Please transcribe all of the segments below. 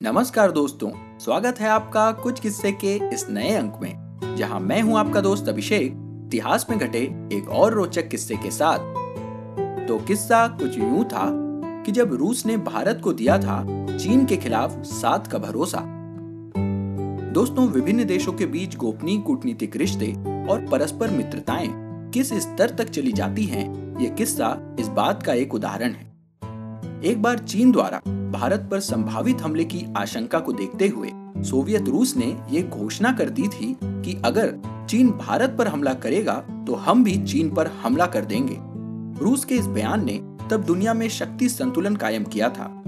नमस्कार दोस्तों स्वागत है आपका कुछ किस्से के इस नए अंक में जहाँ मैं हूँ आपका दोस्त अभिषेक इतिहास में घटे एक और रोचक किस्से के साथ। तो किस्सा कुछ यूँ था कि जब रूस ने भारत को दिया था चीन के खिलाफ सात का भरोसा। दोस्तों विभिन्न देशों के बीच गोपनीय कूटनीतिक रिश्ते और परस्पर मित्रताएँ किस स्तर तक चली जाती हैं, ये किस्सा इस बात का एक उदाहरण है। एक बार चीन द्वारा भारत पर संभावित हमले की आशंका को देखते हुए सोवियत रूस ने ये घोषणा कर दी थी कि अगर चीन भारत पर हमला करेगा तो हम भी चीन पर हमला कर देंगे। रूस के इस बयान ने तब दुनिया में शक्ति संतुलन कायम किया था।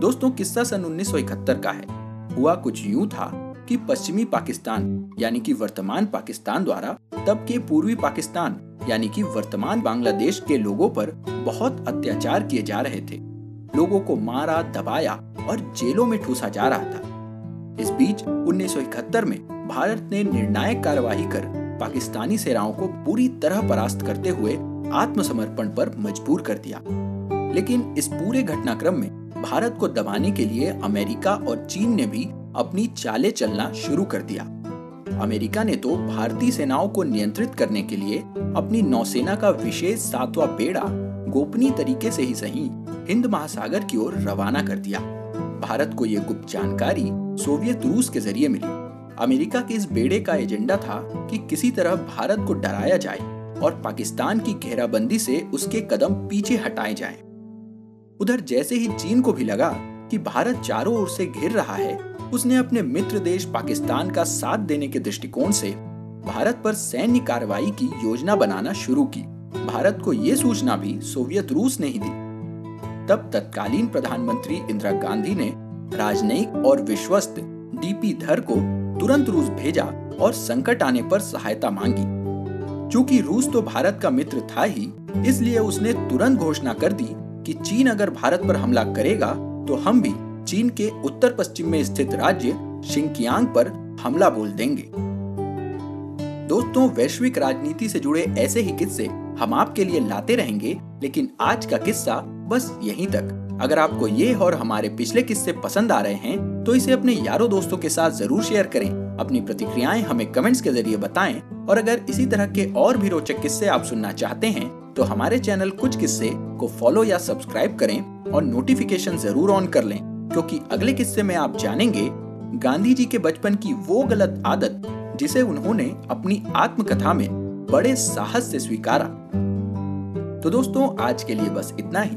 दोस्तों, किस्सा सन 1971 का है। हुआ कुछ यूँ था कि पश्चिमी पाकिस्तान, यानी कि वर्तमान पाकिस्तान द्वारा, तब के पूर्वी पाकिस्तान, यानी कि वर्तमान बांग्लादेश के लोगों पर बहुत अत्याचार किए जा रहे थे। लोगों को मारा, दबाया और जेलों में ठूसा जा रहा था। इस बीच 1971 में भारत ने निर्णायक कार्यवाही कर पाकिस्तानी सेनाओं को पूरी तरह परास्त करते हुए आत्मसमर्पण पर मजबूर कर दिया। लेकिन इस पूरे घटनाक्रम में भारत को दबाने के लिए अमेरिका और चीन ने भी अपनी चाले चलना शुरू कर दिया। अमेरिका ने तो भारतीय सेनाओं को नियंत्रित करने के लिए अपनी नौसेना का विशेष सातवां बेड़ा गोपनीय तरीके से ही सही हिंद महासागर की ओर रवाना कर दिया। भारत को यह गुप्त जानकारी सोवियत रूस के ज़रिए मिली। अमेरिका के इस बेड़े का एजेंडा था कि किसी तरह भारत को डराया जाए और पाकिस्तान की घेराबंदी से उसके कदम पीछे हटाए जाएँ। उधर जैसे ही चीन को भी लगा कि भारत चारों ओर से घिर रहा है, उसने अपने मित्र देश पाकिस्तान का साथ देने के दृष्टिकोण से भारत पर सैन्य कार्रवाई की योजना बनाना शुरू की। भारत को ये सूचना भी सोवियत रूस ने ही दी। तब तत्कालीन प्रधानमंत्री इंदिरा गांधी ने राजनयिक और विश्वस्त डीपी धर को तुरंत रूस भेजा और संकट आने पर सहायता मांगी। चूँकि रूस तो भारत का मित्र था ही, इसलिए उसने तुरंत घोषणा कर दी कि चीन अगर भारत पर हमला करेगा तो हम भी चीन के उत्तर पश्चिम में स्थित राज्य शिंकियांग पर हमला बोल देंगे। दोस्तों, वैश्विक राजनीति से जुड़े ऐसे ही किस्से हम आपके लिए लाते रहेंगे, लेकिन आज का किस्सा बस यहीं तक। अगर आपको ये और हमारे पिछले किस्से पसंद आ रहे हैं तो इसे अपने यारों दोस्तों के साथ ज़रूर शेयर करें। अपनी प्रतिक्रियाएँ हमें कमेंट्स के ज़रिए बताएँ। और अगर इसी तरह के और भी रोचक किस्से आप सुनना चाहते हैं तो हमारे चैनल कुछ किस्से को फॉलो या सब्सक्राइब करें और नोटिफिकेशन ज़रूर ऑन कर लें, क्योंकि अगले किस्से में आप जानेंगे गांधी जी के बचपन की वो गलत आदत, जिसे उन्होंने अपनी आत्मकथा में बड़े साहस से स्वीकारा। तो दोस्तों, आज के लिए बस इतना ही।